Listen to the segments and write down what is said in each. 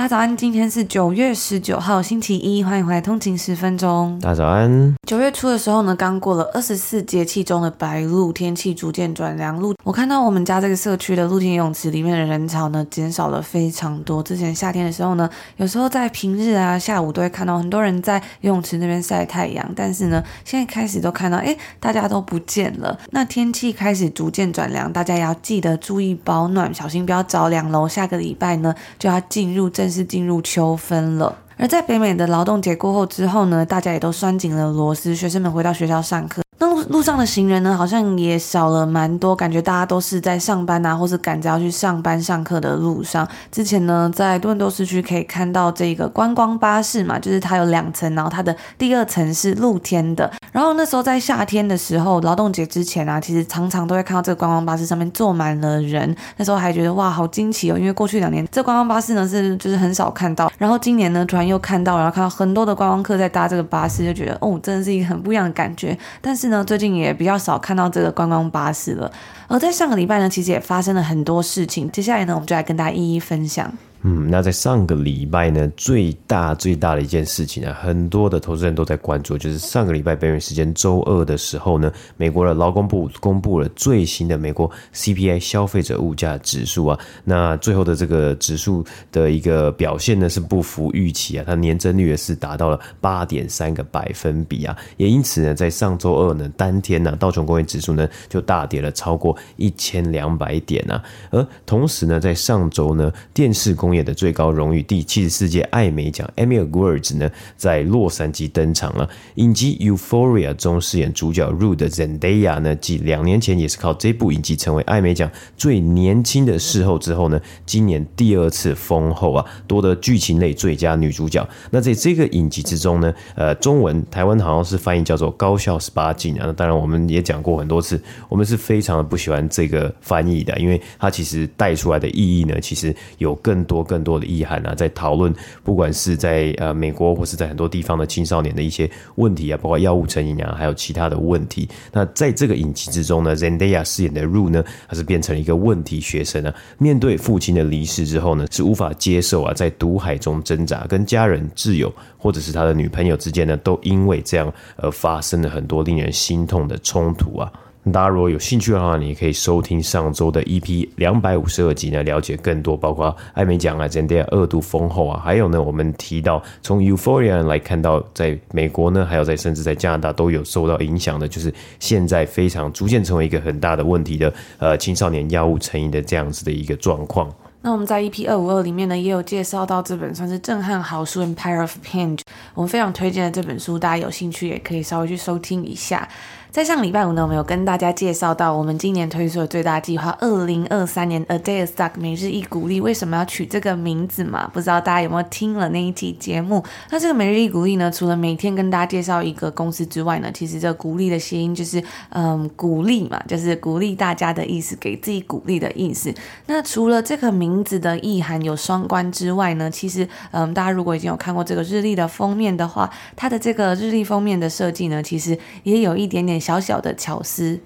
大家早安，今天是九月十九号，星期一，欢迎回来通勤十分钟。大家早安。九月初的时候呢，刚过了二十四节气中的白露，天气逐渐转凉。露，我看到我们家这个社区的露天游泳池里面的人潮呢，减少了非常多。之前夏天的时候呢，有时候在平日啊下午都会看到很多人在游泳池那边晒太阳，但是呢，现在开始都看到，哎，大家都不见了。那天气开始逐渐转凉，大家也要记得注意保暖，小心不要着凉喽。下个礼拜呢，就要进入正。是进入秋分了，而在北美的劳动节过后之后呢，大家也都拴紧了螺丝，学生们回到学校上课。那路路上的行人呢，好像也少了蛮多，感觉大家都是在上班啊，或是赶着要去上班上课的路上。之前呢，在多伦多市区可以看到这个观光巴士嘛，就是它有两层，然后它的第二层是露天的。然后那时候在夏天的时候，劳动节之前啊，其实常常都会看到这个观光巴士上面坐满了人。那时候还觉得哇，好惊奇哦，因为过去两年这观光巴士呢是就是很少看到，然后今年呢突然又看到，然后看到很多的观光客在搭这个巴士，就觉得哦，真的是一个很不一样的感觉。但是呢，最近也比较少看到这个观光巴士了。而在上个礼拜呢，其实也发生了很多事情。接下来呢，我们就来跟大家一一分享。嗯，那在上个礼拜呢，最大最大的一件事情啊，很多的投资人都在关注，就是上个礼拜北美时间周二的时候呢，美国的劳工部公布了最新的美国 CPI 消费者物价指数啊，那最后的这个指数的一个表现呢是不符预期啊，它年增率也是达到了八点三个百分比啊，也因此呢，在上周二呢当天呢，道琼工业指数呢就大跌了超过一千两百点啊，而同时呢，在上周呢，电视公工业的最高荣誉第七十四届艾美奖 Emmy Awards 呢，在洛杉矶登场了。影集《Euphoria》中饰演主角 Rue 的 Zendaya 呢，继两年前也是靠这部影集成为艾美奖最年轻的视后之后呢，今年第二次封后啊，夺得剧情类最佳女主角。那在这个影集之中呢，呃，中文台湾好像是翻译叫做《高校十八禁》啊。那当然我们也讲过很多次，我们是非常的不喜欢这个翻译的，因为它其实带出来的意义呢，其实有更多。更多的意涵啊，在讨论不管是在呃美国或是在很多地方的青少年的一些问题啊，包括药物成瘾啊，还有其他的问题。那在这个影集之中呢，Zendaya 饰演的 Rue 呢，他是变成了一个问题学生啊。面对父亲的离世之后呢，是无法接受啊，在毒海中挣扎，跟家人、挚友或者是他的女朋友之间呢，都因为这样而发生了很多令人心痛的冲突啊。大家如果有兴趣的话，你可以收听上周的 EP 两百五十二集呢，了解更多，包括艾美奖啊、z e n d a 二度封后啊，还有呢，我们提到从 Euphoria 来看到，在美国呢，还有在甚至在加拿大都有受到影响的，就是现在非常逐渐成为一个很大的问题的呃青少年药物成瘾的这样子的一个状况。那我们在 EP 二五二里面呢，也有介绍到这本算是震撼好书《Empire of Pain》，我们非常推荐的这本书，大家有兴趣也可以稍微去收听一下。在上礼拜五呢，我们有跟大家介绍到我们今年推出的最大计划——二零二三年 A Day Stock 每日一鼓励。为什么要取这个名字嘛？不知道大家有没有听了那一期节目？那这个每日一鼓励呢，除了每天跟大家介绍一个公司之外呢，其实这鼓励的谐音就是嗯鼓励嘛，就是鼓励大家的意思，给自己鼓励的意思。那除了这个名字的意涵有双关之外呢，其实嗯大家如果已经有看过这个日历的封面的话，它的这个日历封面的设计呢，其实也有一点点。小小的巧思。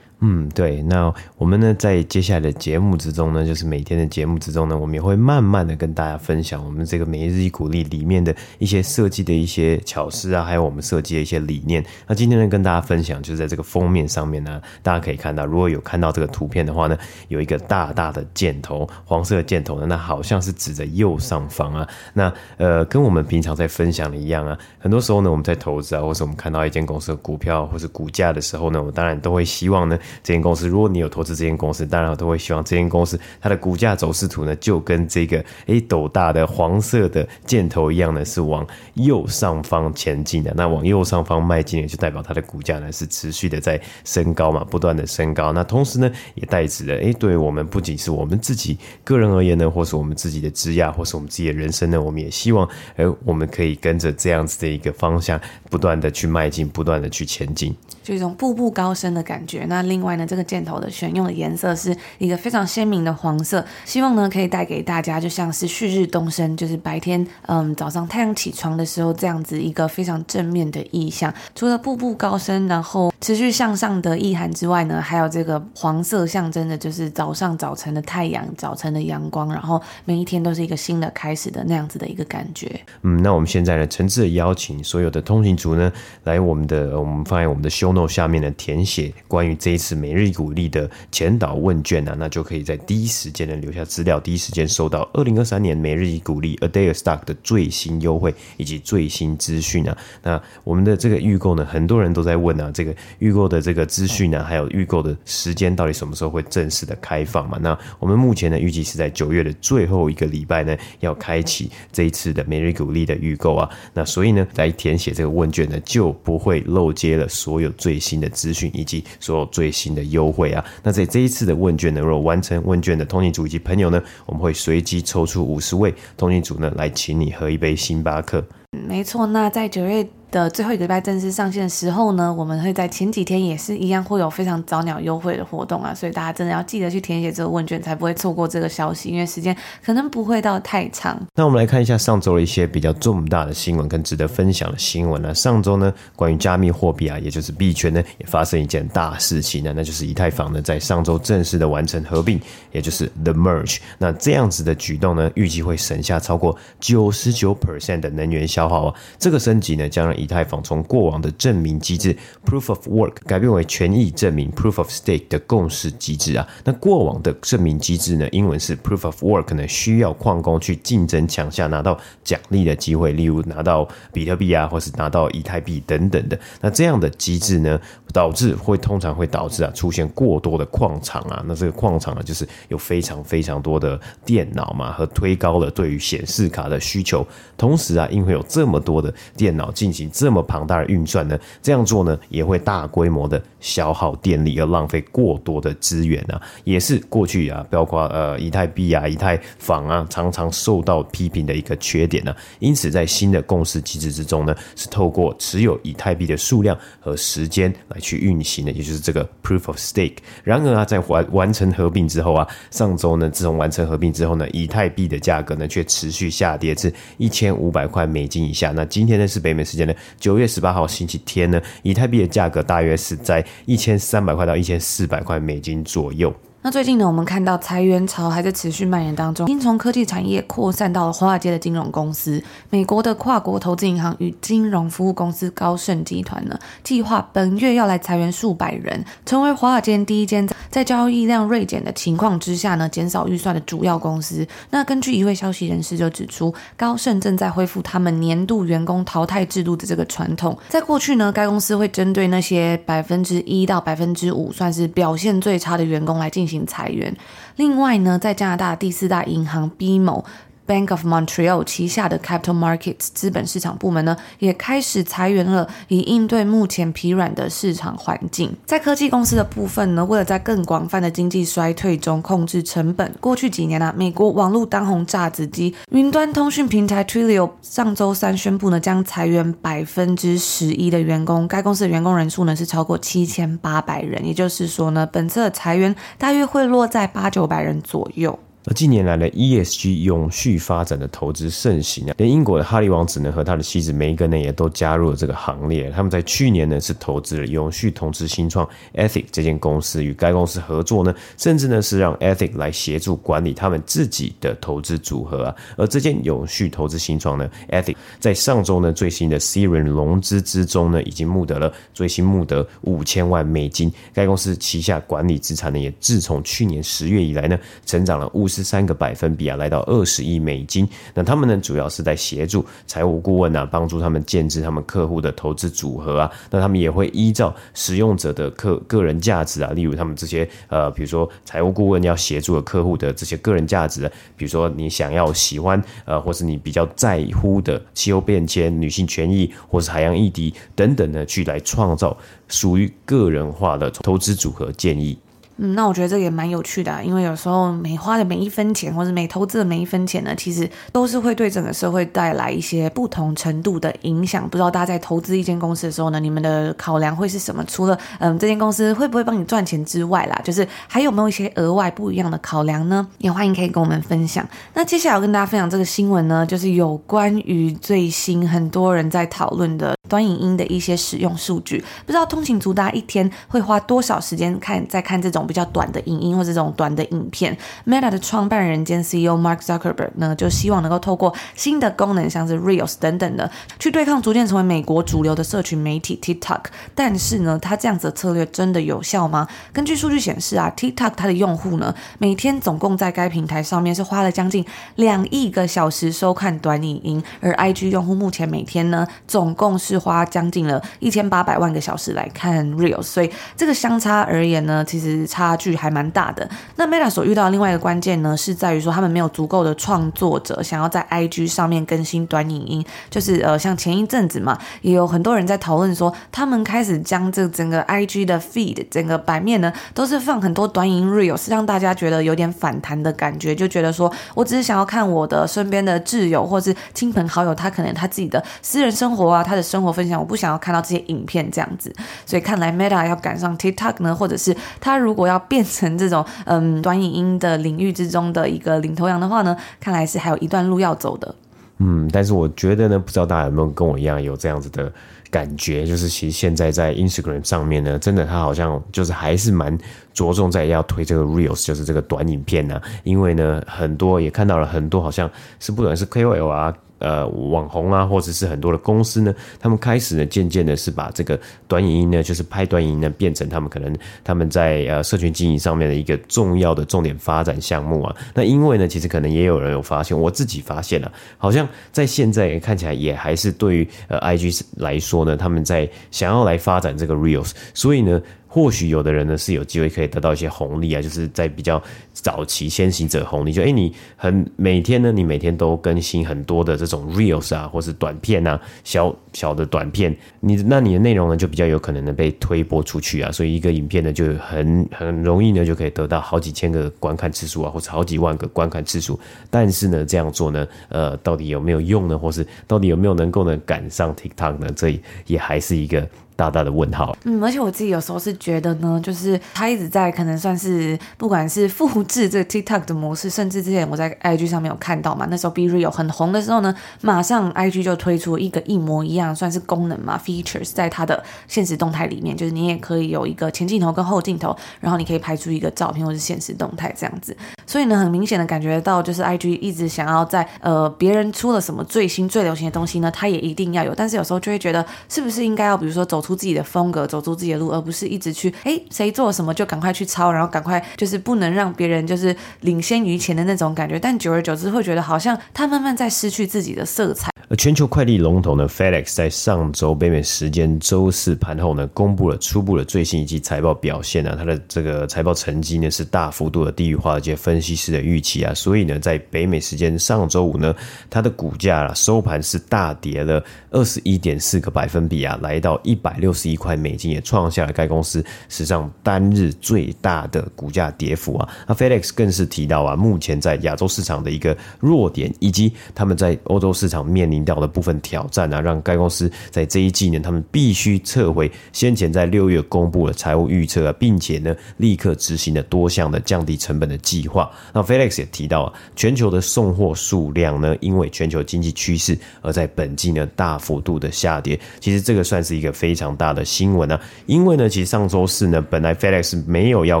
嗯，对，那我们呢，在接下来的节目之中呢，就是每天的节目之中呢，我们也会慢慢的跟大家分享我们这个每日一鼓励里面的一些设计的一些巧思啊，还有我们设计的一些理念。那今天呢，跟大家分享，就是在这个封面上面呢，大家可以看到，如果有看到这个图片的话呢，有一个大大的箭头，黄色的箭头呢，那好像是指着右上方啊。那呃，跟我们平常在分享的一样啊，很多时候呢，我们在投资啊，或是我们看到一间公司的股票或是股价的时候呢，我当然都会希望呢。这间公司。如果你有投资这间公司，当然我都会希望这间公司它的股价走势图呢，就跟这个诶斗大的黄色的箭头一样呢，是往右上方前进的。那往右上方迈进，就代表它的股价呢是持续的在升高嘛，不断的升高。那同时呢，也代指了诶，对我们不仅是我们自己个人而言呢，或是我们自己的职业，或是我们自己的人生呢，我们也希望，诶，我们可以跟着这样子的一个方向，不断的去迈进，不断的去前进。就一种步步高升的感觉。那另外呢，这个箭头的选用的颜色是一个非常鲜明的黄色，希望呢可以带给大家就像是旭日东升，就是白天嗯早上太阳起床的时候这样子一个非常正面的意象。除了步步高升，然后持续向上的意涵之外呢，还有这个黄色象征的就是早上早晨的太阳，早晨的阳光，然后每一天都是一个新的开始的那样子的一个感觉。嗯，那我们现在呢，诚挚的邀请所有的通行族呢，来我们的我们放在我们的胸下面呢，填写关于这一次每日一股力的前导问卷啊，那就可以在第一时间呢留下资料，第一时间收到二零二三年每日一股力 A Day of Stock 的最新优惠以及最新资讯啊。那我们的这个预购呢，很多人都在问啊，这个预购的这个资讯呢，还有预购的时间到底什么时候会正式的开放嘛？那我们目前呢，预计是在九月的最后一个礼拜呢，要开启这一次的每日一股力的预购啊。那所以呢，来填写这个问卷呢，就不会漏接了所有最新的资讯以及所有最新的优惠啊！那在这一次的问卷呢，如果完成问卷的通勤组以及朋友呢，我们会随机抽出五十位通勤组呢，来请你喝一杯星巴克。没错，那在九月的最后一个礼拜正式上线的时候呢，我们会在前几天也是一样会有非常早鸟优惠的活动啊，所以大家真的要记得去填写这个问卷，才不会错过这个消息，因为时间 可能不会到太长。那我们来看一下上周的一些比较重大的新闻跟值得分享的新闻呢。上周呢，关于加密货币啊，也就是币圈呢，也发生一件大事情呢，那就是以太坊呢在上周正式的完成合并，也就是 The Merge。那这样子的举动呢，预计会省下超过九十九 percent 的能源消耗啊。这个升级呢，将让以太坊从过往的证明机制 Proof of Work 改变为权益证明 Proof of Stake 的共识机制啊。那过往的证明机制呢，英文是 Proof of Work 呢，需要矿工去竞争抢下拿到奖励的机会，例如拿到比特币啊，或是拿到以太币等等的。那这样的机制呢，导致会通常会导致啊出现过多的矿场啊。那这个矿场呢，就是有非常非常多的电脑嘛，和推高了对于显示卡的需求。同时啊，因为有这么多的电脑进行这么庞大的运算呢，这样做呢也会大规模的消耗电力，而浪费过多的资源啊，也是过去啊，包括呃以太币啊、以太坊啊，常常受到批评的一个缺点呢、因此，在新的共识机制之中呢，是透过持有以太币的数量和时间来去运行的，也就是这个 Proof of Stake。然而啊，在完完成合并之后啊，上周呢，自从完成合并之后呢，以太币的价格呢却持续下跌至一千五百块美金以下。那今天呢是北美时间的九月十八号星期天呢，以太币的价格大约是在一千三百块到一千四百块美金左右。那最近呢，我们看到裁员潮还在持续蔓延当中，已经从科技产业扩散到了华尔街的金融公司。美国的跨国投资银行与金融服务公司高盛集团呢，计划本月要来裁员数百人，成为华尔街第一间在交易量锐减的情况之下呢，减少预算的主要公司。那根据一位消息人士就指出，高盛正在恢复他们年度员工淘汰制度的这个传统。在过去呢，该公司会针对那些百分之一到百分之五算是表现最差的员工来进行。进行裁员。另外呢，在加拿大第四大银行 BMO Bank of Montreal 旗下的 Capital Markets 资本市场部门呢，也开始裁员了，以应对目前疲软的市场环境。在科技公司的部分呢，为了在更广泛的经济衰退中控制成本，过去几年啊，美国网络当红炸子机云端通讯平台 Twilio 上周三宣布呢，将裁员百分之十一的员工。该公司的员工人数呢是超过七千八百人，也就是说呢，本次的裁员大约会落在八九百人左右。而近年来呢，ESG 永续发展的投资盛行啊，连英国的哈利王子呢和他的妻子梅根呢也都加入了这个行列。他们在去年呢是投资了永续投资新创 Ethic 这间公司，与该公司合作呢，甚至呢是让 Ethic 来协助管理他们自己的投资组合啊。而这间永续投资新创呢，Ethic 在上周呢最新的 C 轮融资之中呢，已经募得了最新募得五千万美金。该公司旗下管理资产呢，也自从去年十月以来呢，成长了五。十三个百分比啊，来到二十亿美金。那他们呢，主要是在协助财务顾问啊，帮助他们建置他们客户的投资组合啊。那他们也会依照使用者的客个人价值啊，例如他们这些呃，比如说财务顾问要协助的客户的这些个人价值，比如说你想要喜欢呃，或是你比较在乎的气候变迁、女性权益，或是海洋议题等等呢，去来创造属于个人化的投资组合建议。嗯，那我觉得这个也蛮有趣的啊，因为有时候每花的每一分钱，或者每投资的每一分钱呢，其实都是会对整个社会带来一些不同程度的影响。不知道大家在投资一间公司的时候呢，你们的考量会是什么？除了嗯，这间公司会不会帮你赚钱之外啦，就是还有没有一些额外不一样的考量呢？也欢迎可以跟我们分享。那接下来要跟大家分享这个新闻呢，就是有关于最新很多人在讨论的端影音的一些使用数据。不知道通勤族大家一天会花多少时间看在看这种比较短的影音或者这种短的影片，Meta 的创办人兼 CEO Mark Zuckerberg 呢，就希望能够透过新的功能，像是 Reels 等等的，去对抗逐渐成为美国主流的社群媒体 TikTok。但是呢，他这样子的策略真的有效吗？根据数据显示啊，TikTok 它的用户呢，每天总共在该平台上面是花了将近两亿个小时收看短影音，而 IG 用户目前每天呢，总共是花将近了一千八百万个小时来看 Reels。所以这个相差而言呢，其实差差距还蛮大的。那 Meta 所遇到的另外一个关键呢，是在于说他们没有足够的创作者想要在 IG 上面更新短影音。就是呃，像前一阵子嘛，也有很多人在讨论说，他们开始将这整个 IG 的 feed 整个版面呢，都是放很多短影音 Reels，让大家觉得有点反弹的感觉，就觉得说我只是想要看我的身边的挚友或是亲朋好友，他可能他自己的私人生活啊，他的生活分享，我不想要看到这些影片这样子。所以看来 Meta 要赶上 TikTok 呢，或者是他如果我要变成这种嗯短影音的领域之中的一个领头羊的话呢，看来是还有一段路要走的。嗯，但是我觉得呢，不知道大家有没有跟我一样有这样子的感觉，就是其实现在在 Instagram 上面呢，真的它好像就是还是蛮着重在要推这个 Reels，就是这个短影片呢、因为呢，很多也看到了很多好像是不管是 KOL 啊。呃，网红啊，或者是很多的公司呢，他们开始呢，渐渐的是把这个短影音呢，就是拍短影音呢，变成他们可能他们在呃社群经营上面的一个重要的重点发展项目啊。那因为呢，其实可能也有人有发现，我自己发现了，好像在现在看起来也还是对于呃 IG 来说呢，他们在想要来发展这个 Reels，所以呢。或许有的人呢是有机会可以得到一些红利啊，就是在比较早期先行者红利，就诶、你很每天呢，你每天都更新很多的这种 reels 啊，或是短片啊，小小的短片，你那你的内容呢就比较有可能呢被推播出去啊，所以一个影片呢就很很容易呢就可以得到好几千个观看次数啊，或者好几万个观看次数。但是呢这样做呢，呃，到底有没有用呢？或是到底有没有能够呢赶上 TikTok 呢？这也还是一个。大大的问号。嗯，而且我自己有时候是觉得呢，就是他一直在可能算是不管是复制这个 TikTok 的模式，甚至之前我在 IG 上面有看到嘛，那时候 BeReal 很红的时候呢，马上 IG 就推出一个一模一样算是功能嘛，features 在它的现实动态里面，就是你也可以有一个前镜头跟后镜头，然后你可以拍出一个照片或是现实动态这样子。所以呢，很明显的感觉到就是 IG 一直想要在呃别人出了什么最新最流行的东西呢，它也一定要有，但是有时候就会觉得是不是应该要比如说走出自己的风格，走出自己的路，而不是一直去哎，谁做什么就赶快去抄，然后赶快就是不能让别人就是领先于前的那种感觉。但久而久之会觉得好像他慢慢在失去自己的色彩。而全球快递龙头呢，FedEx 在上周北美时间周四盘后呢，公布了初步的最新一季财报表现啊，它的这个财报成绩呢是大幅度的低于华尔街分析师的预期啊，所以呢，在北美时间上周五呢，它的股价啊收盘是大跌了二十一点四个百分比啊，来到一百六十一块美金，也创下了该公司史上单日最大的股价跌幅啊。那 FedEx 更是提到啊，目前在亚洲市场的一个弱点，以及他们在欧洲市场面临到的部分挑战啊，让该公司在这一季呢，他们必须撤回先前在六月公布的财务预测啊，并且呢，立刻执行了多项的降低成本的计划。那 FedEx 也提到啊，全球的送货数量呢，因为全球经济趋势而在本季呢大幅度的下跌。其实这个算是一个非常强大的新闻啊，因为呢，其实上周四呢，本来 FedEx 没有要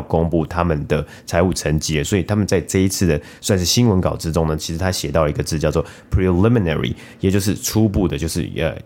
公布他们的财务成绩，所以他们在这一次的算是新闻稿之中呢，其实他写到了一个字叫做 preliminary。也就是初步的，就是呃，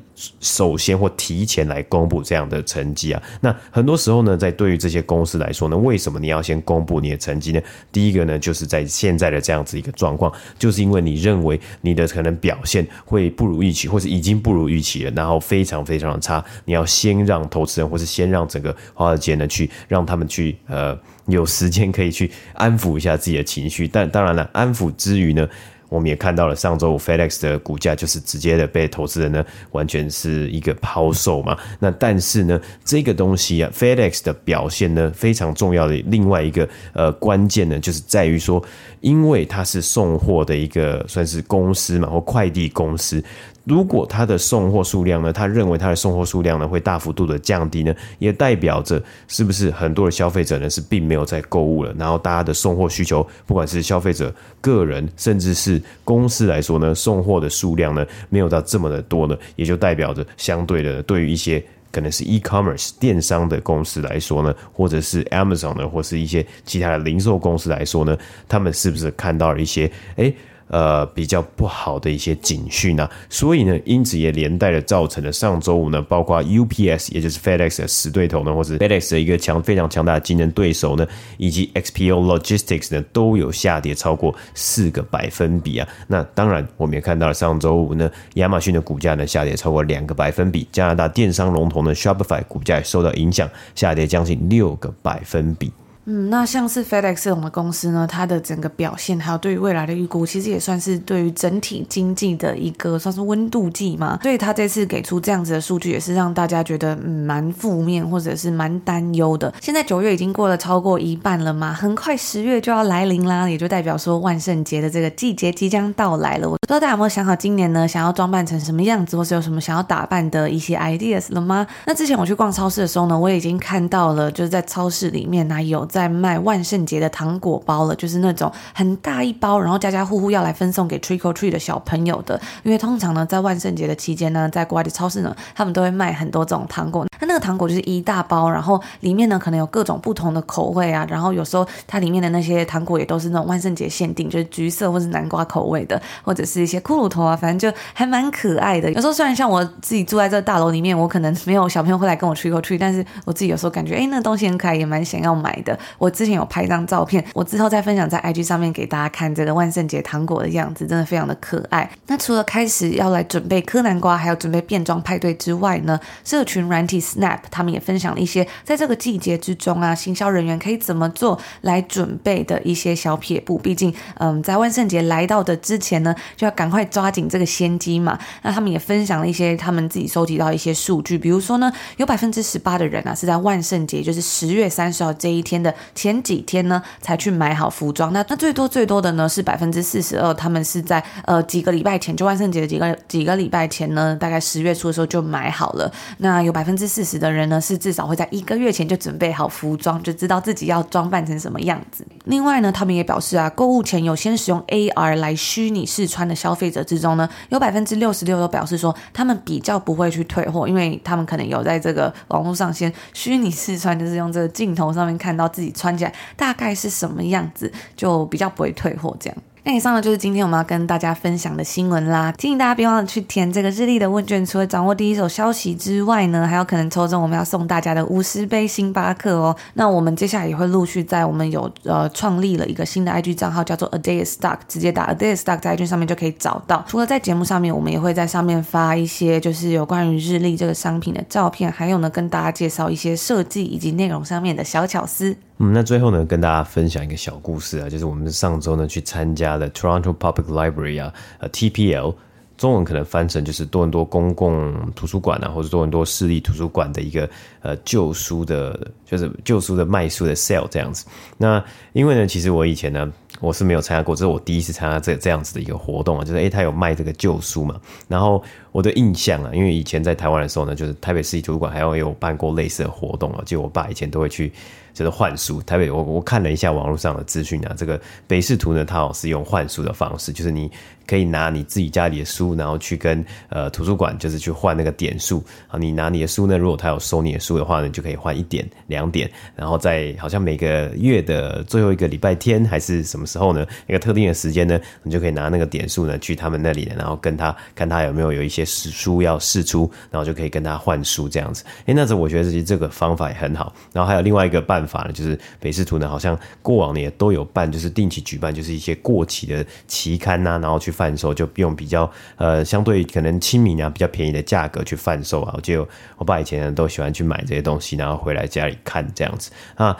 首先或提前来公布这样的成绩啊。那很多时候呢，在对于这些公司来说呢，为什么你要先公布你的成绩呢？第一个呢，就是在现在的这样子一个状况，就是因为你认为你的可能表现会不如预期，或是已经不如预期了，然后非常非常的差，你要先先让投资人，或是先让整个华尔街呢，去让他们去呃。有时间可以去安抚一下自己的情绪，但当然了，安抚之余呢，我们也看到了上周五 FedEx 的股价就是直接的被投资人呢完全是一个抛售嘛。那但是呢，这个东西啊，FedEx 的表现呢非常重要的另外一个呃关键呢，就是在于说，因为它是送货的一个算是公司嘛，或快递公司。如果他的送货数量呢，他认为他的送货数量呢会大幅度的降低呢，也代表着是不是很多的消费者呢是并没有在购物了，然后大家的送货需求，不管是消费者个人，甚至是公司来说呢，送货的数量呢没有到这么的多呢，也就代表着相对的，对于一些可能是 e-commerce 电商的公司来说呢，或者是 Amazon 呢，或是一些其他的零售公司来说呢，他们是不是看到了一些诶呃，比较不好的一些警讯啊，所以呢，因此也连带的造成了上周五呢，包括 UPS，也就是 FedEx 的死对头呢，或者 FedEx 的一个强非常强大的竞争对手呢，以及 XPO Logistics 呢，都有下跌超过四个百分比啊。那当然，我们也看到了上周五呢，亚马逊的股价呢下跌超过两个百分比，加拿大电商龙头呢 Shopify 股价也受到影响，下跌将近六个百分比。嗯，那像是 FedEx 这种的公司呢，它的整个表现还有对于未来的预估，其实也算是对于整体经济的一个算是温度计嘛。所以它这次给出这样子的数据，也是让大家觉得嗯蛮负面或者是蛮担忧的。现在九月已经过了超过一半了嘛，很快十月就要来临啦，也就代表说万圣节的这个季节即将到来了。我不知道大家有没有想好今年呢，想要装扮成什么样子，或是有什么想要打扮的一些 ideas 了吗？那之前我去逛超市的时候呢，我已经看到了，就是在超市里面呢有。在卖万圣节的糖果包了，就是那种很大一包，然后家家户户要来分送给 trick or treat 的小朋友的。因为通常呢，在万圣节的期间呢，在国外的超市呢，他们都会卖很多这种糖果。那那个糖果就是一大包，然后里面呢可能有各种不同的口味啊，然后有时候它里面的那些糖果也都是那种万圣节限定，就是橘色或是南瓜口味的，或者是一些骷髅头啊，反正就还蛮可爱的。有时候虽然像我自己住在这个大楼里面，我可能没有小朋友会来跟我 tricotree 但是我自己有时候感觉，哎，那东西很可爱，也蛮想要买的。我之前有拍一张照片，我之后再分享在 IG 上面给大家看这个万圣节糖果的样子，真的非常的可爱。那除了开始要来准备柯南瓜，还有准备变装派对之外呢，社群软体 Snap 他们也分享了一些在这个季节之中啊，行销人员可以怎么做来准备的一些小撇步。毕竟，嗯，在万圣节来到的之前呢，就要赶快抓紧这个先机嘛。那他们也分享了一些他们自己收集到一些数据，比如说呢，有百分之十八的人啊是在万圣节，就是十月三十号这一天的前几天呢，才去买好服装。那那最多最多的呢是百分之四十二，他们是在呃几个礼拜前，就万圣节的几个几个礼拜前呢，大概十月初的时候就买好了。那有百分之四十的人呢是至少会在一个月前就准备好服装，就知道自己要装扮成什么样子。另外呢，他们也表示啊，购物前有先使用 AR 来虚拟试穿的消费者之中呢，有百分之六十六都表示说他们比较不会去退货，因为他们可能有在这个网络上先虚拟试穿，就是用这个镜头上面看到自己穿起来大概是什么样子，就比较不会退货这样。那以上呢，就是今天我们要跟大家分享的新闻啦。提醒大家别忘了去填这个日历的问卷，除了掌握第一手消息之外呢，还有可能抽中我们要送大家的五十杯星巴克哦。那我们接下来也会陆续在我们有呃创立了一个新的 IG 账号，叫做 A Day Stock，直接打 A Day Stock 在 IG 上面就可以找到。除了在节目上面，我们也会在上面发一些就是有关于日历这个商品的照片，还有呢跟大家介绍一些设计以及内容上面的小巧思。嗯，那最后呢，跟大家分享一个小故事啊，就是我们上周呢去参加了 Toronto Public Library 啊，呃 TPL，中文可能翻成就是多伦多公共图书馆啊，或者多伦多市立图书馆的一个呃旧书的，就是旧书的卖书的 sale 这样子。那因为呢，其实我以前呢，我是没有参加过，这是我第一次参加这这样子的一个活动啊，就是诶，他有卖这个旧书嘛。然后我的印象啊，因为以前在台湾的时候呢，就是台北市立图书馆还有有办过类似的活动啊，就我爸以前都会去。就是换书。台北我我看了一下网络上的资讯啊，这个北市图呢，它好是用换书的方式，就是你。可以拿你自己家里的书，然后去跟呃图书馆，就是去换那个点数啊。你拿你的书呢，如果他有收你的书的话呢，就可以换一点、两点。然后在好像每个月的最后一个礼拜天还是什么时候呢？一个特定的时间呢，你就可以拿那个点数呢去他们那里，然后跟他看他有没有有一些书要试出，然后就可以跟他换书这样子。诶，那时候我觉得其实这个方法也很好。然后还有另外一个办法呢，就是北市图呢好像过往呢也都有办，就是定期举办，就是一些过期的期刊、啊，然后去。贩售就用比较呃相对可能亲民啊比较便宜的价格去贩售啊，我记得我爸以前呢都喜欢去买这些东西，然后回来家里看这样子啊。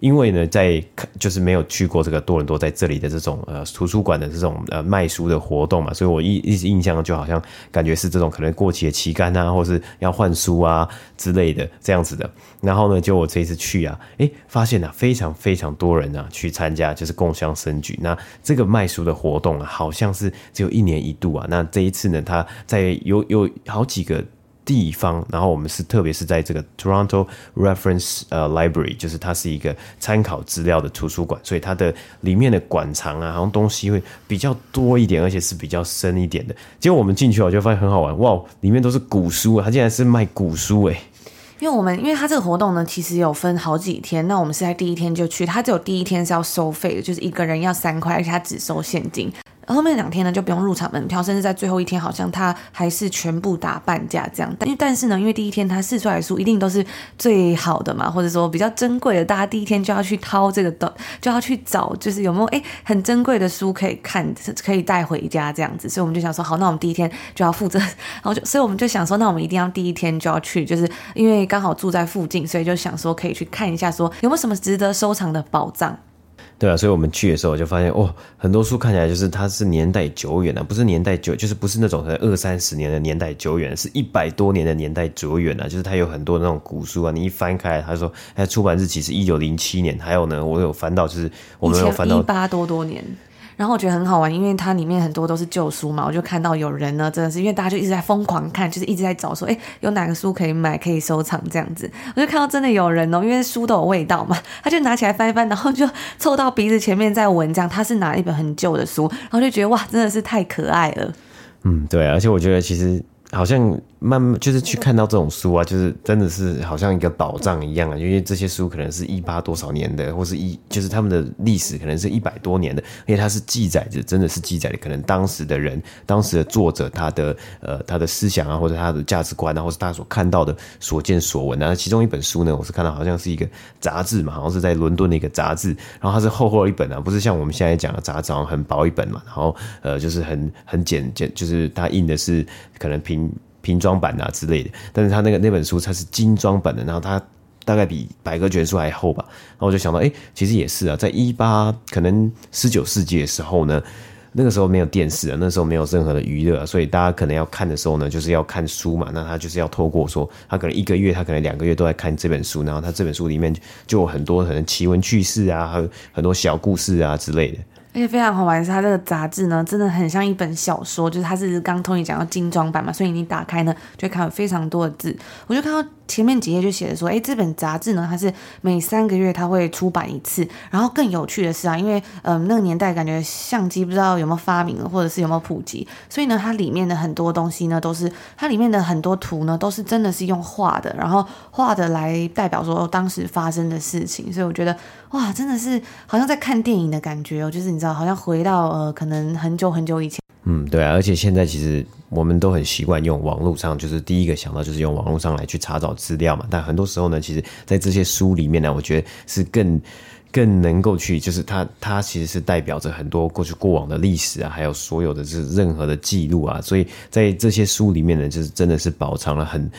因为呢，在就是没有去过这个多伦多，在这里的这种呃图书馆的这种呃卖书的活动嘛，所以我一一直印象就好像感觉是这种可能过期的期刊啊，或是要换书啊之类的这样子的。然后呢，就我这一次去啊，诶，发现啊非常非常多人啊去参加，就是共襄盛举。那这个卖书的活动啊，好像是只有一年一度啊。那这一次呢，他在有有好几个。地方，然后我们是特别是在这个 Toronto Reference 呃 Library，就是它是一个参考资料的图书馆，所以它的里面的馆藏啊，好像东西会比较多一点，而且是比较深一点的。结果我们进去我就发现很好玩，哇，里面都是古书，它竟然是卖古书诶、因为我们因为它这个活动呢，其实有分好几天，那我们是在第一天就去，它只有第一天是要收费的，就是一个人要三块，而且它只收现金。后面两天呢就不用入场门票，甚至在最后一天好像它还是全部打半价这样。但因为但是呢，因为第一天它试出来的书一定都是最好的嘛，或者说比较珍贵的，大家第一天就要去掏这个的，就要去找，就是有没有哎很珍贵的书可以看，可以带回家这样子。所以我们就想说，好，那我们第一天就要负责，然后就所以我们就想说，那我们一定要第一天就要去，就是因为刚好住在附近，所以就想说可以去看一下，说有没有什么值得收藏的宝藏。对啊，所以我们去的时候就发现，哦，很多书看起来就是它是年代久远的，不是年代久，就是不是那种可能二三十年的年代久远，是一百多年的年代久远啊，就是它有很多那种古书啊，你一翻开来，他说，它出版日期是一九零七年，还有呢，我有翻到就是我们有翻到一八多多年。然后我觉得很好玩，因为它里面很多都是旧书嘛，我就看到有人呢，真的是因为大家就一直在疯狂看，就是一直在找说，哎，有哪个书可以买，可以收藏这样子。我就看到真的有人哦，因为书都有味道嘛，他就拿起来翻一翻，然后就凑到鼻子前面在闻，这样。他是拿一本很旧的书，然后就觉得哇，真的是太可爱了。嗯，对，而且我觉得其实好像。慢慢就是去看到这种书啊，就是真的是好像一个宝藏一样啊，因为这些书可能是一八多少年的，或是一就是他们的历史可能是一百多年的，因为它是记载着，真的是记载的可能当时的人、当时的作者他的呃他的思想啊，或者他的价值观啊，或是他所看到的所见所闻啊。其中一本书呢，我是看到好像是一个杂志嘛，好像是在伦敦的一个杂志，然后它是厚厚的一本啊，不是像我们现在讲的杂志，好像很薄一本嘛，然后呃就是很很简简，就是它印的是可能平。平装版啊之类的，但是他那个那本书它是精装版的，然后它大概比百科全书还厚吧。然后我就想到，哎、其实也是啊，在一八可能十九世纪的时候呢，那个时候没有电视啊，那时候没有任何的娱乐，所以大家可能要看的时候呢，就是要看书嘛。那他就是要透过说，他可能一个月，他可能两个月都在看这本书，然后他这本书里面就有很多可能奇闻趣事啊，还有很多小故事啊之类的。而且非常好玩的是，它这个杂志呢，真的很像一本小说，就是它是刚通你讲到精装版嘛，所以你打开呢，就会看到非常多的字。我就看到前面几页就写着说，哎，这本杂志呢，它是每三个月它会出版一次。然后更有趣的是啊，因为嗯那个年代感觉相机不知道有没有发明，或者是有没有普及，所以呢，它里面的很多东西呢，都是它里面的很多图呢，都是真的是用画的，然后画的来代表说当时发生的事情。所以我觉得哇，真的是好像在看电影的感觉哦，就是你。知道，好像回到呃，可能很久很久以前。嗯，对啊，而且现在其实我们都很习惯用网络上，就是第一个想到就是用网络上来去查找资料嘛。但很多时候呢，其实，在这些书里面呢，我觉得是更更能够去，就是它它其实是代表着很多过去过往的历史啊，还有所有的就是任何的记录啊。所以在这些书里面呢，就是真的是保藏了很。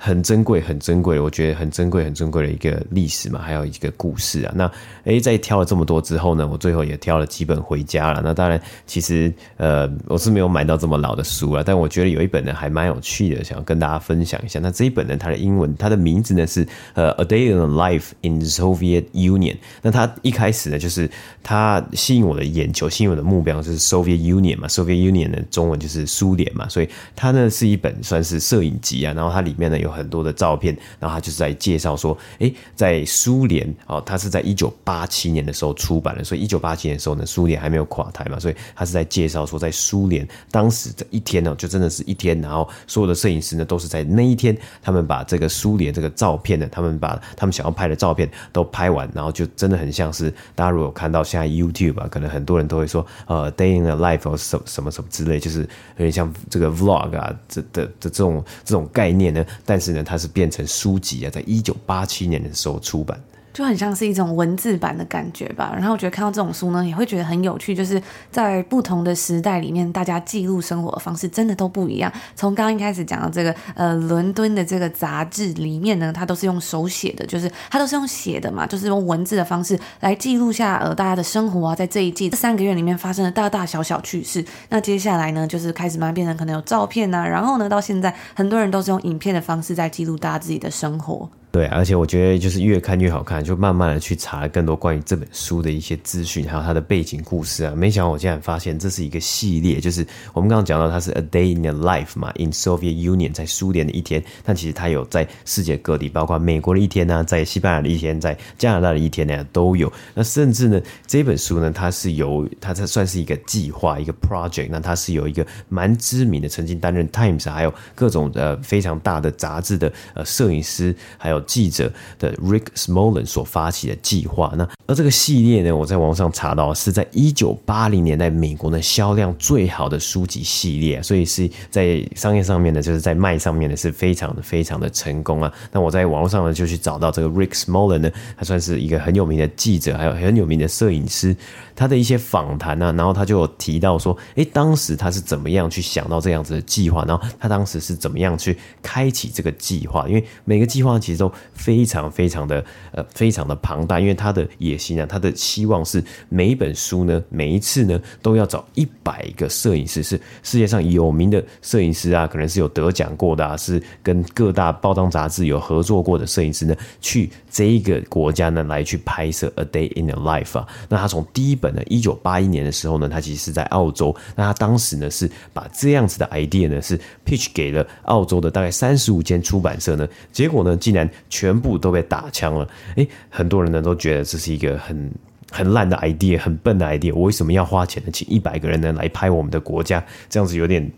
很珍贵，很珍贵，我觉得很珍贵，很珍贵的一个历史嘛，还有一个故事啊。那诶，在挑了这么多之后呢，我最后也挑了几本回家了。那当然，其实呃，我是没有买到这么老的书了，但我觉得有一本呢还蛮有趣的，想要跟大家分享一下。那这一本呢，它的英文，它的名字呢是呃《A Day in Life in Soviet Union》。那它一开始呢，就是它吸引我的眼球，吸引我的目标就是 Soviet Union 嘛，Soviet Union 的中文就是苏联嘛，所以它呢是一本算是摄影集啊。然后它里面呢有有很多的照片，然后他就是在介绍说，诶，在苏联哦，他是在一九八七年的时候出版的，所以一九八七年的时候呢，苏联还没有垮台嘛，所以他是在介绍说，在苏联当时这一天呢，就真的是一天，然后所有的摄影师呢都是在那一天，他们把这个苏联这个照片呢，他们把他们想要拍的照片都拍完，然后就真的很像是大家如果有看到现在 YouTube 啊，可能很多人都会说，呃，Day in the Life 或什什么什么之类，就是有点像这个 Vlog 啊，这的的这种这种概念呢，但但是呢，它是变成书籍啊，在一九八七年的时候出版。就很像是一种文字版的感觉吧，然后我觉得看到这种书呢，也会觉得很有趣。就是在不同的时代里面，大家记录生活的方式真的都不一样。从刚刚一开始讲到这个呃伦敦的这个杂志里面呢，它都是用手写的，就是它都是用写的嘛，就是用文字的方式来记录下呃大家的生活啊，在这一季这三个月里面发生的大大小小趣事。那接下来呢，就是开始慢慢变成可能有照片啊，然后呢，到现在很多人都是用影片的方式在记录大家自己的生活。对，而且我觉得就是越看越好看，就慢慢的去查更多关于这本书的一些资讯，还有它的背景故事啊。没想到我竟然发现这是一个系列，就是我们刚刚讲到它是 A Day in the Life 嘛，In Soviet Union 在苏联的一天，但其实它有在世界各地，包括美国的一天呢、啊，在西班牙的一天，在加拿大的一天呢都有。那甚至呢，这本书呢，它是由它这算是一个计划，一个 project，那它是有一个蛮知名的，曾经担任 Times 还有各种呃非常大的杂志的呃摄影师，还有。记者的 Rick Smolan 所发起的计划，那而这个系列呢，我在网上查到是在一九八零年代美国呢销量最好的书籍系列，所以是在商业上面呢，就是在卖上面呢是非常的非常的成功啊。那我在网络上呢就去找到这个 Rick Smolan 呢，他算是一个很有名的记者，还有很有名的摄影师，他的一些访谈啊，然后他就有提到说，诶，当时他是怎么样去想到这样子的计划，然后他当时是怎么样去开启这个计划，因为每个计划其实都非常非常的呃非常的庞大，因为他的野心啊，他的希望是每一本书呢，每一次呢都要找一百个摄影师，是世界上有名的摄影师啊，可能是有得奖过的啊，是跟各大报章杂志有合作过的摄影师呢，去这一个国家呢来去拍摄 A Day in the Life 啊。那他从第一本呢，一九八一年的时候呢，他其实是在澳洲，那他当时呢是把这样子的 idea 呢是 pitch 给了澳洲的大概三十五间出版社呢，结果呢竟然全部都被打枪了，诶，很多人呢都觉得这是一个很很烂的 idea，很笨的 idea，我为什么要花钱呢？请一百个人呢来拍我们的国家，这样子有点。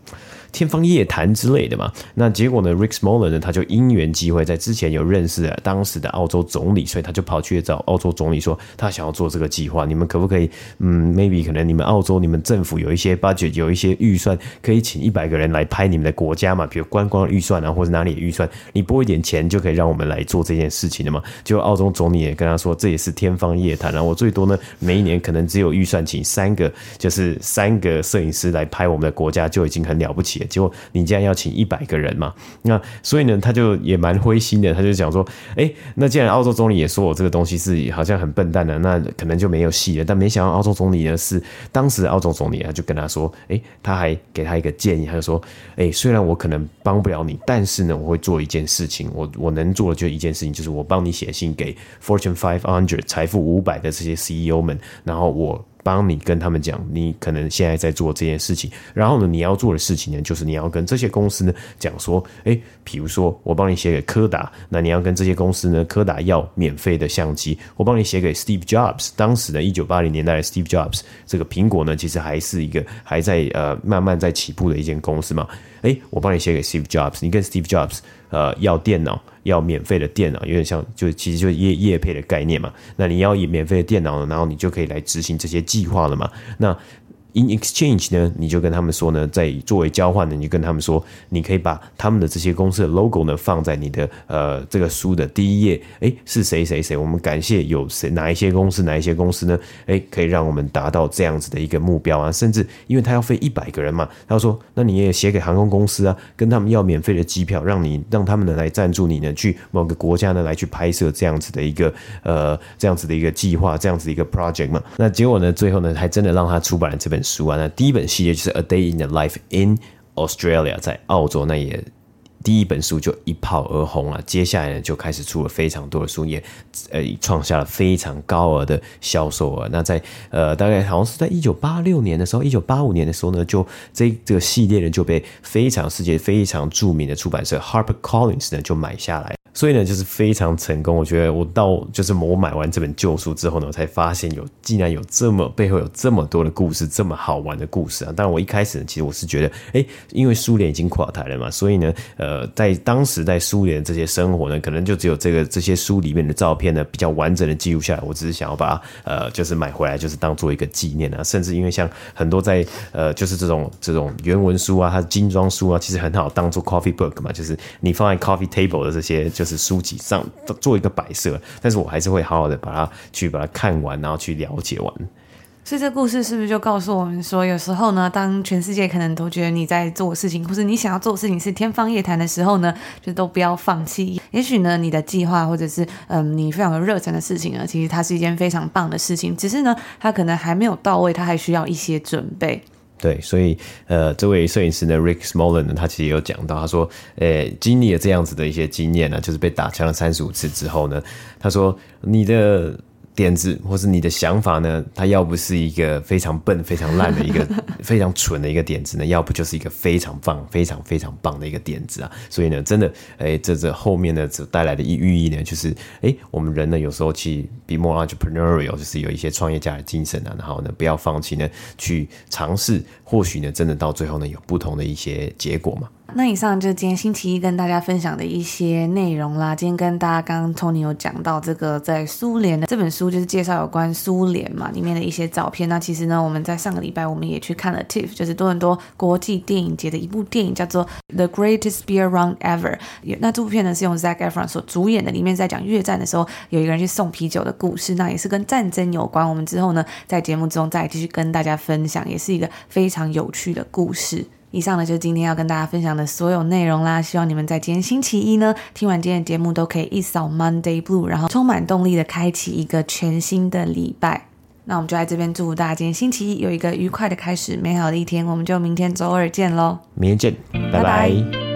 天方夜谭之类的嘛，那结果呢？Rick Smallen 呢，他就因缘际会，在之前有认识了当时的澳洲总理，所以他就跑去找澳洲总理说，他想要做这个计划，你们可不可以？嗯，maybe 可能你们澳洲你们政府有一些 budget，有一些预算，可以请一百个人来拍你们的国家嘛？比如观光预算啊，或者哪里的预算，你拨一点钱就可以让我们来做这件事情的嘛？就澳洲总理也跟他说，这也是天方夜谭啊！我最多呢，每一年可能只有预算请三个，就是三个摄影师来拍我们的国家，就已经很了不起。结果你既然要请一百个人嘛，那所以呢，他就也蛮灰心的，他就讲说，哎，那既然澳洲总理也说我这个东西是好像很笨蛋的，那可能就没有戏了。但没想到澳洲总理呢是当时澳洲总理，他就跟他说，哎，他还给他一个建议，他就说，哎，虽然我可能帮不了你，但是呢，我会做一件事情，我我能做的就一件事情，就是我帮你写信给 Fortune Five Hundred 财富五百的这些 CEO 们，然后我。帮你跟他们讲，你可能现在在做这件事情，然后呢，你要做的事情呢，就是你要跟这些公司呢讲说，诶，比如说我帮你写给柯达，那你要跟这些公司呢，柯达要免费的相机，我帮你写给 Steve Jobs，当时的一九八零年代的 Steve Jobs，这个苹果呢，其实还是一个还在呃慢慢在起步的一间公司嘛，哎，我帮你写给 Steve Jobs，你跟 Steve Jobs。呃，要电脑，要免费的电脑，有点像，就其实就是业业配的概念嘛。那你要以免费的电脑，然后你就可以来执行这些计划了嘛。那 In exchange 呢，你就跟他们说呢，在作为交换呢，你就跟他们说，你可以把他们的这些公司的 logo 呢放在你的呃这个书的第一页。诶，是谁谁谁？我们感谢有谁哪一些公司哪一些公司呢？诶，可以让我们达到这样子的一个目标啊。甚至因为他要飞一百个人嘛，他说，那你也写给航空公司啊，跟他们要免费的机票，让你让他们呢来赞助你呢去某个国家呢来去拍摄这样子的一个呃这样子的一个计划，这样子的一个 project 嘛。那结果呢，最后呢还真的让他出版了这本。书啊，那第一本系列就是《A Day in the Life in Australia》在澳洲，那也第一本书就一炮而红了，接下来呢就开始出了非常多的书，也呃创下了非常高额的销售额。那在呃大概好像是在一九八六年的时候，一九八五年的时候呢，就这这个系列呢就被非常世界非常著名的出版社 Harper Collins 呢就买下来。所以呢，就是非常成功。我觉得我到就是我买完这本旧书之后呢，我才发现有竟然有这么背后有这么多的故事，这么好玩的故事啊！当然，我一开始呢，其实我是觉得，哎，因为苏联已经垮台了嘛，所以呢，呃，在当时在苏联这些生活呢，可能就只有这个这些书里面的照片呢，比较完整的记录下来。我只是想要把呃，就是买回来，就是当做一个纪念啊。甚至因为像很多在呃，就是这种这种原文书啊，它的精装书啊，其实很好当做 coffee book 嘛，就是你放在 coffee table 的这些。就是书籍上做一个摆设，但是我还是会好好的把它去把它看完，然后去了解完。所以这故事是不是就告诉我们说，有时候呢，当全世界可能都觉得你在做事情，或是你想要做的事情是天方夜谭的时候呢，就都不要放弃。也许呢，你的计划或者是嗯，你非常有热忱的事情呢，其实它是一件非常棒的事情，只是呢，它可能还没有到位，它还需要一些准备。对，所以呃，这位摄影师呢，Rick Smolan 呢，他其实也有讲到，他说，诶，经历了这样子的一些经验呢，就是被打枪了三十五次之后呢，他说你的。点子或是你的想法呢？它要不是一个非常笨、非常烂的一个 非常蠢的一个点子呢，要不就是一个非常棒、非常非常棒的一个点子啊！所以呢，真的，哎、欸，这这后面呢，所带来的意寓意呢，就是，哎、欸，我们人呢，有时候去 be more entrepreneurial，就是有一些创业家的精神啊，然后呢，不要放弃呢，去尝试，或许呢，真的到最后呢，有不同的一些结果嘛。那以上就是今天星期一跟大家分享的一些内容啦。今天跟大家刚刚 Tony 有讲到这个在苏联的这本书，就是介绍有关苏联嘛里面的一些照片。那其实呢，我们在上个礼拜我们也去看了 TIFF，就是多伦多国际电影节的一部电影，叫做《The Greatest Spear Run Ever》。那这部片呢是用 Zac Efron 所主演的，里面在讲越战的时候有一个人去送啤酒的故事，那也是跟战争有关。我们之后呢在节目中再继续跟大家分享，也是一个非常有趣的故事。以上呢就是今天要跟大家分享的所有内容啦，希望你们在今天星期一呢听完今天的节目都可以一扫 Monday Blue，然后充满动力的开启一个全新的礼拜。那我们就在这边祝福大家今天星期一有一个愉快的开始，美好的一天。我们就明天周二见喽，明天见，拜拜。拜拜。